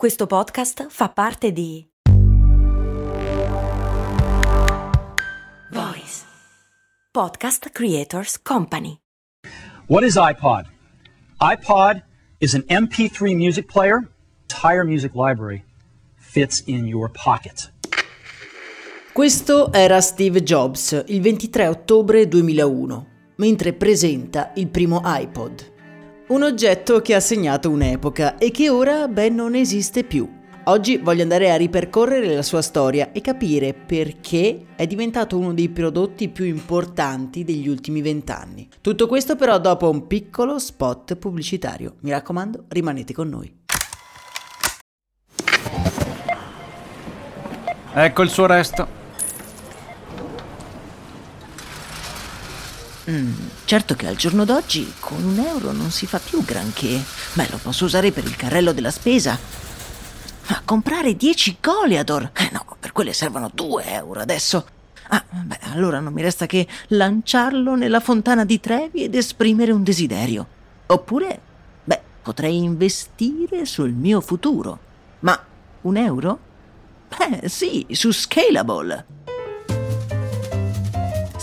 Questo podcast fa parte di Voice Podcast Creators Company. What is iPod? iPod is an MP3 music player. Entire music library fits in your pocket. Questo era Steve Jobs il 23 ottobre 2001, mentre presenta il primo iPod. Un oggetto che ha segnato un'epoca e che ora, beh, non esiste più. Oggi voglio andare a ripercorrere la sua storia e capire perché è diventato uno dei prodotti più importanti degli ultimi vent'anni. Tutto questo però dopo un piccolo spot pubblicitario. Mi raccomando, rimanete con noi. Ecco il suo resto. Mm, certo che al giorno d'oggi con un euro non si fa più granché. Beh, lo posso usare per il carrello della spesa. Ma comprare 10 Goliador? Eh no, per quelle servono 2 euro adesso. Ah, beh, allora non mi resta che lanciarlo nella fontana di Trevi ed esprimere un desiderio. Oppure, beh, potrei investire sul mio futuro. Ma un euro? Beh, sì, su Scalable.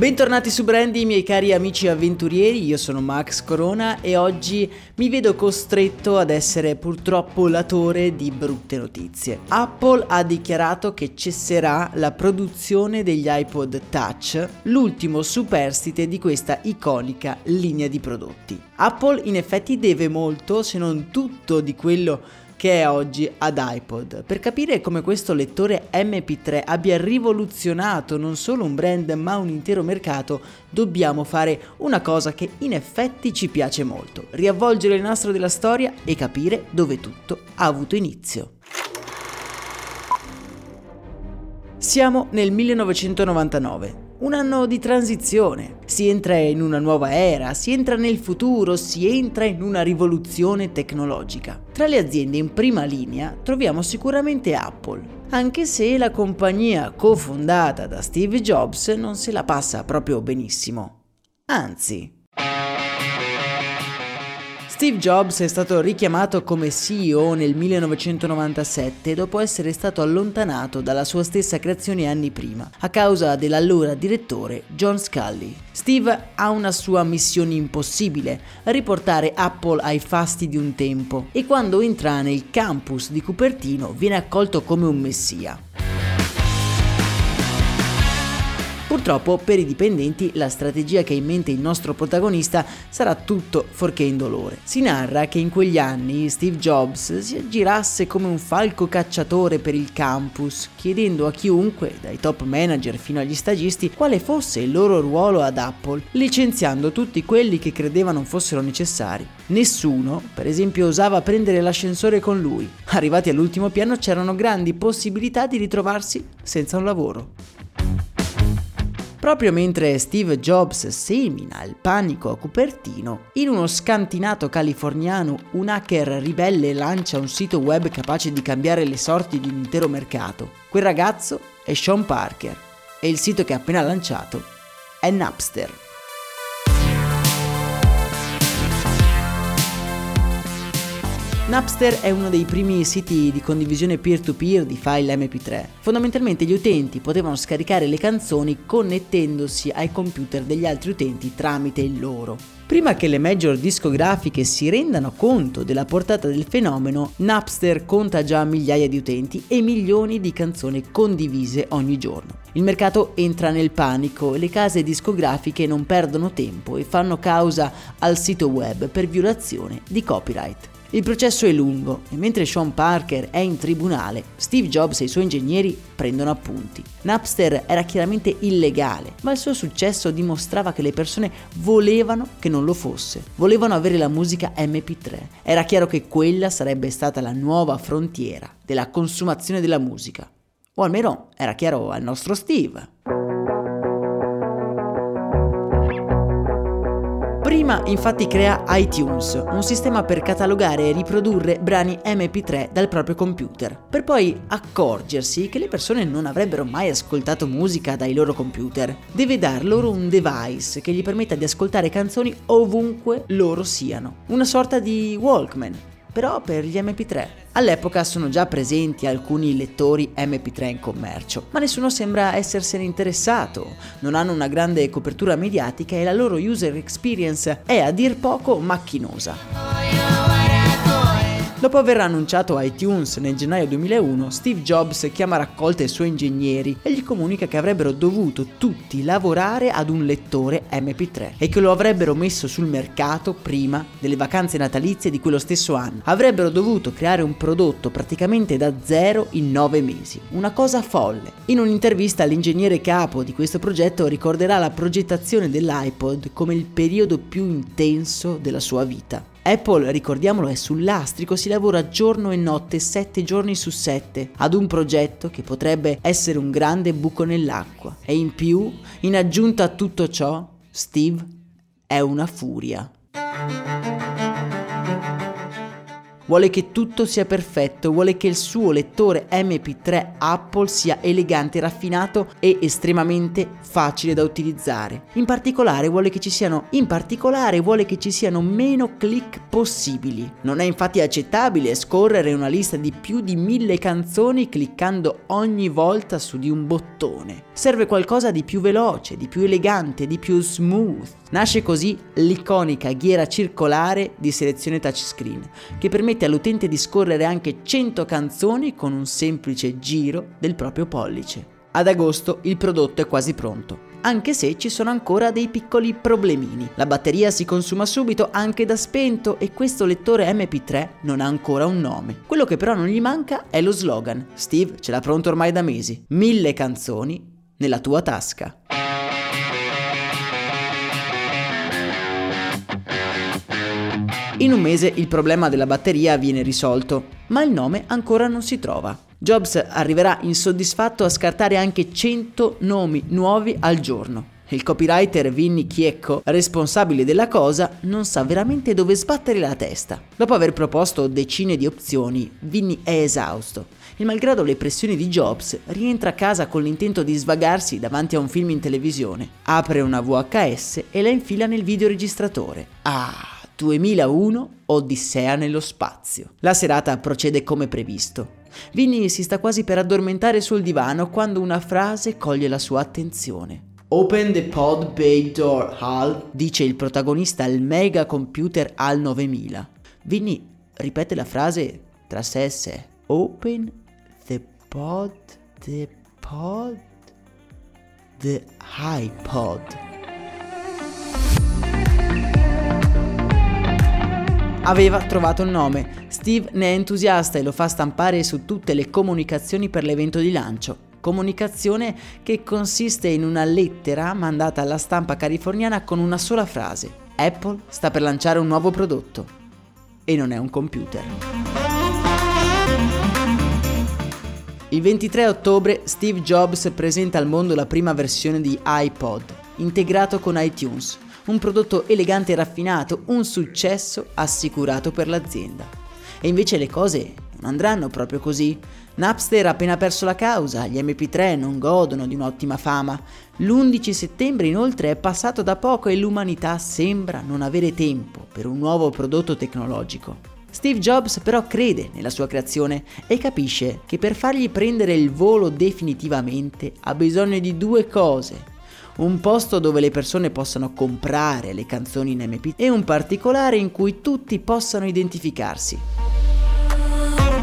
Bentornati su Brandy, miei cari amici avventurieri, io sono Max Corona e oggi mi vedo costretto ad essere purtroppo latore di brutte notizie. Apple ha dichiarato che cesserà la produzione degli iPod Touch, l'ultimo superstite di questa iconica linea di prodotti. Apple in effetti deve molto, se non tutto, di quello che è oggi ad iPod, per capire come questo lettore MP3 abbia rivoluzionato non solo un brand ma un intero mercato, dobbiamo fare una cosa che in effetti ci piace molto, riavvolgere il nastro della storia e capire dove tutto ha avuto inizio. Siamo nel 1999 un anno di transizione. Si entra in una nuova era, si entra nel futuro, si entra in una rivoluzione tecnologica. Tra le aziende in prima linea troviamo sicuramente Apple, anche se la compagnia cofondata da Steve Jobs non se la passa proprio benissimo. Anzi, Steve Jobs è stato richiamato come CEO nel 1997 dopo essere stato allontanato dalla sua stessa creazione anni prima, a causa dell'allora direttore John Scully. Steve ha una sua missione impossibile, riportare Apple ai fasti di un tempo, e quando entra nel campus di Cupertino viene accolto come un messia. Purtroppo per i dipendenti la strategia che ha in mente il nostro protagonista sarà tutto fuorché indolore. Si narra che in quegli anni Steve Jobs si aggirasse come un falco cacciatore per il campus, chiedendo a chiunque, dai top manager fino agli stagisti, quale fosse il loro ruolo ad Apple, licenziando tutti quelli che credeva non fossero necessari. Nessuno, per esempio, osava prendere l'ascensore con lui. Arrivati all'ultimo piano c'erano grandi possibilità di ritrovarsi senza un lavoro. Proprio mentre Steve Jobs semina il panico a Cupertino, in uno scantinato californiano un hacker ribelle lancia un sito web capace di cambiare le sorti di un intero mercato. Quel ragazzo è Sean Parker e il sito che ha appena lanciato è Napster. Napster è uno dei primi siti di condivisione peer-to-peer di file MP3. Fondamentalmente gli utenti potevano scaricare le canzoni connettendosi ai computer degli altri utenti tramite il loro. Prima che le major discografiche si rendano conto della portata del fenomeno, Napster conta già migliaia di utenti e milioni di canzoni condivise ogni giorno. Il mercato entra nel panico e le case discografiche non perdono tempo e fanno causa al sito web per violazione di copyright. Il processo è lungo e mentre Sean Parker è in tribunale, Steve Jobs e i suoi ingegneri prendono appunti. Napster era chiaramente illegale, ma il suo successo dimostrava che le persone volevano che non lo fosse, volevano avere la musica MP3. Era chiaro che quella sarebbe stata la nuova frontiera della consumazione della musica. O almeno era chiaro al nostro Steve. Prima infatti crea iTunes, un sistema per catalogare e riprodurre brani MP3 dal proprio computer, per poi accorgersi che le persone non avrebbero mai ascoltato musica dai loro computer. Deve dar loro un device che gli permetta di ascoltare canzoni ovunque loro siano, una sorta di Walkman, però per gli MP3. All'epoca sono già presenti alcuni lettori MP3 in commercio, ma nessuno sembra essersene interessato, non hanno una grande copertura mediatica e la loro user experience è a dir poco macchinosa. Dopo aver annunciato iTunes nel gennaio 2001, Steve Jobs chiama a raccolta i suoi ingegneri e gli comunica che avrebbero dovuto tutti lavorare ad un lettore MP3 e che lo avrebbero messo sul mercato prima delle vacanze natalizie di quello stesso anno. Avrebbero dovuto creare un prodotto praticamente da zero in nove mesi, una cosa folle. In un'intervista l'ingegnere capo di questo progetto ricorderà la progettazione dell'iPod come il periodo più intenso della sua vita. Apple, ricordiamolo, è sul lastrico, si lavora giorno e notte, sette giorni su sette, ad un progetto che potrebbe essere un grande buco nell'acqua. E in più, in aggiunta a tutto ciò, Steve è una furia. Vuole che tutto sia perfetto, vuole che il suo lettore MP3 Apple sia elegante, raffinato e estremamente facile da utilizzare. In particolare vuole che ci siano, vuole che ci siano meno click possibili. Non è infatti accettabile scorrere una lista di più di mille canzoni cliccando ogni volta su di un bottone. Serve qualcosa di più veloce, di più elegante, di più smooth. Nasce così l'iconica ghiera circolare di selezione touchscreen, che permette all'utente di scorrere anche 100 canzoni con un semplice giro del proprio pollice. Ad agosto il prodotto è quasi pronto anche se ci sono ancora dei piccoli problemini. La batteria si consuma subito anche da spento e questo lettore MP3 non ha ancora un nome. Quello che però non gli manca è lo slogan. Steve ce l'ha pronto ormai da mesi. Mille canzoni nella tua tasca. In un mese il problema della batteria viene risolto, ma il nome ancora non si trova. Jobs arriverà insoddisfatto a scartare anche 100 nomi nuovi al giorno. Il copywriter Vinny Chiecco, responsabile della cosa, non sa veramente dove sbattere la testa. Dopo aver proposto decine di opzioni, Vinny è esausto e malgrado le pressioni di Jobs rientra a casa con l'intento di svagarsi davanti a un film in televisione. Apre una VHS e la infila nel videoregistratore. Ah! 2001 Odissea nello spazio. La serata procede come previsto. Vinny si sta quasi per addormentare sul divano quando una frase coglie la sua attenzione. Open the pod bay door, HAL, dice il protagonista al mega computer HAL 9000. Vinny ripete la frase tra sé e sé. Open the pod, the pod, the iPod. Aveva trovato il nome. Steve ne è entusiasta e lo fa stampare su tutte le comunicazioni per l'evento di lancio. Comunicazione che consiste in una lettera mandata alla stampa californiana con una sola frase. Apple sta per lanciare un nuovo prodotto. E non è un computer. Il 23 ottobre Steve Jobs presenta al mondo la prima versione di iPod, integrato con iTunes un prodotto elegante e raffinato, un successo assicurato per l'azienda. E invece le cose non andranno proprio così. Napster ha appena perso la causa, gli MP3 non godono di un'ottima fama. L'11 settembre inoltre è passato da poco e l'umanità sembra non avere tempo per un nuovo prodotto tecnologico. Steve Jobs però crede nella sua creazione e capisce che per fargli prendere il volo definitivamente ha bisogno di due cose, un posto dove le persone possano comprare le canzoni in MP e un particolare in cui tutti possano identificarsi.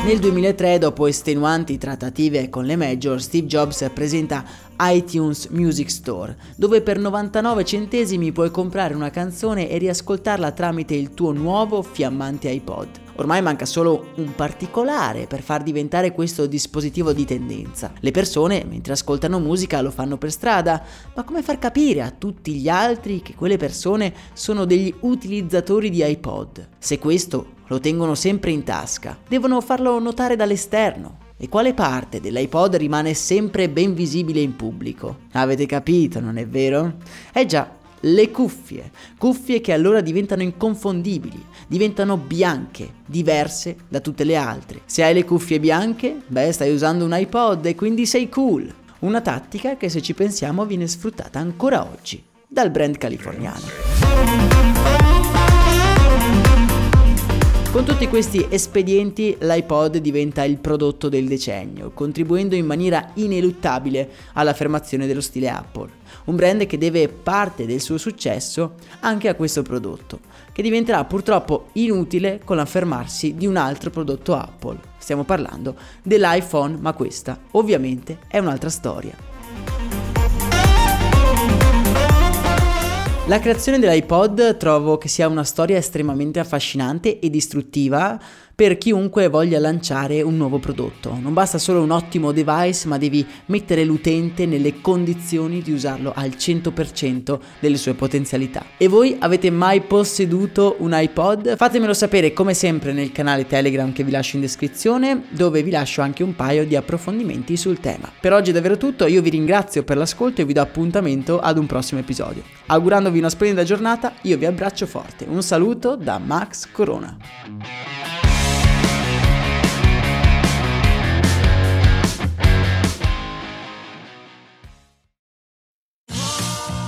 Nel 2003, dopo estenuanti trattative con le major, Steve Jobs presenta iTunes Music Store, dove per 99 centesimi puoi comprare una canzone e riascoltarla tramite il tuo nuovo fiammante iPod. Ormai manca solo un particolare per far diventare questo dispositivo di tendenza. Le persone, mentre ascoltano musica, lo fanno per strada, ma come far capire a tutti gli altri che quelle persone sono degli utilizzatori di iPod? Se questo lo tengono sempre in tasca, devono farlo notare dall'esterno. E quale parte dell'iPod rimane sempre ben visibile in pubblico? Avete capito, non è vero? Eh già, le cuffie. Cuffie che allora diventano inconfondibili, diventano bianche, diverse da tutte le altre. Se hai le cuffie bianche, beh, stai usando un iPod e quindi sei cool. Una tattica che se ci pensiamo viene sfruttata ancora oggi dal brand californiano. Tutti questi espedienti l'iPod diventa il prodotto del decennio, contribuendo in maniera ineluttabile all'affermazione dello stile Apple. Un brand che deve parte del suo successo anche a questo prodotto, che diventerà purtroppo inutile con l'affermarsi di un altro prodotto Apple. Stiamo parlando dell'iPhone, ma questa ovviamente è un'altra storia. La creazione dell'iPod trovo che sia una storia estremamente affascinante e distruttiva per chiunque voglia lanciare un nuovo prodotto. Non basta solo un ottimo device, ma devi mettere l'utente nelle condizioni di usarlo al 100% delle sue potenzialità. E voi avete mai posseduto un iPod? Fatemelo sapere come sempre nel canale Telegram che vi lascio in descrizione, dove vi lascio anche un paio di approfondimenti sul tema. Per oggi è davvero tutto, io vi ringrazio per l'ascolto e vi do appuntamento ad un prossimo episodio. Augurandovi una splendida giornata, io vi abbraccio forte. Un saluto da Max Corona.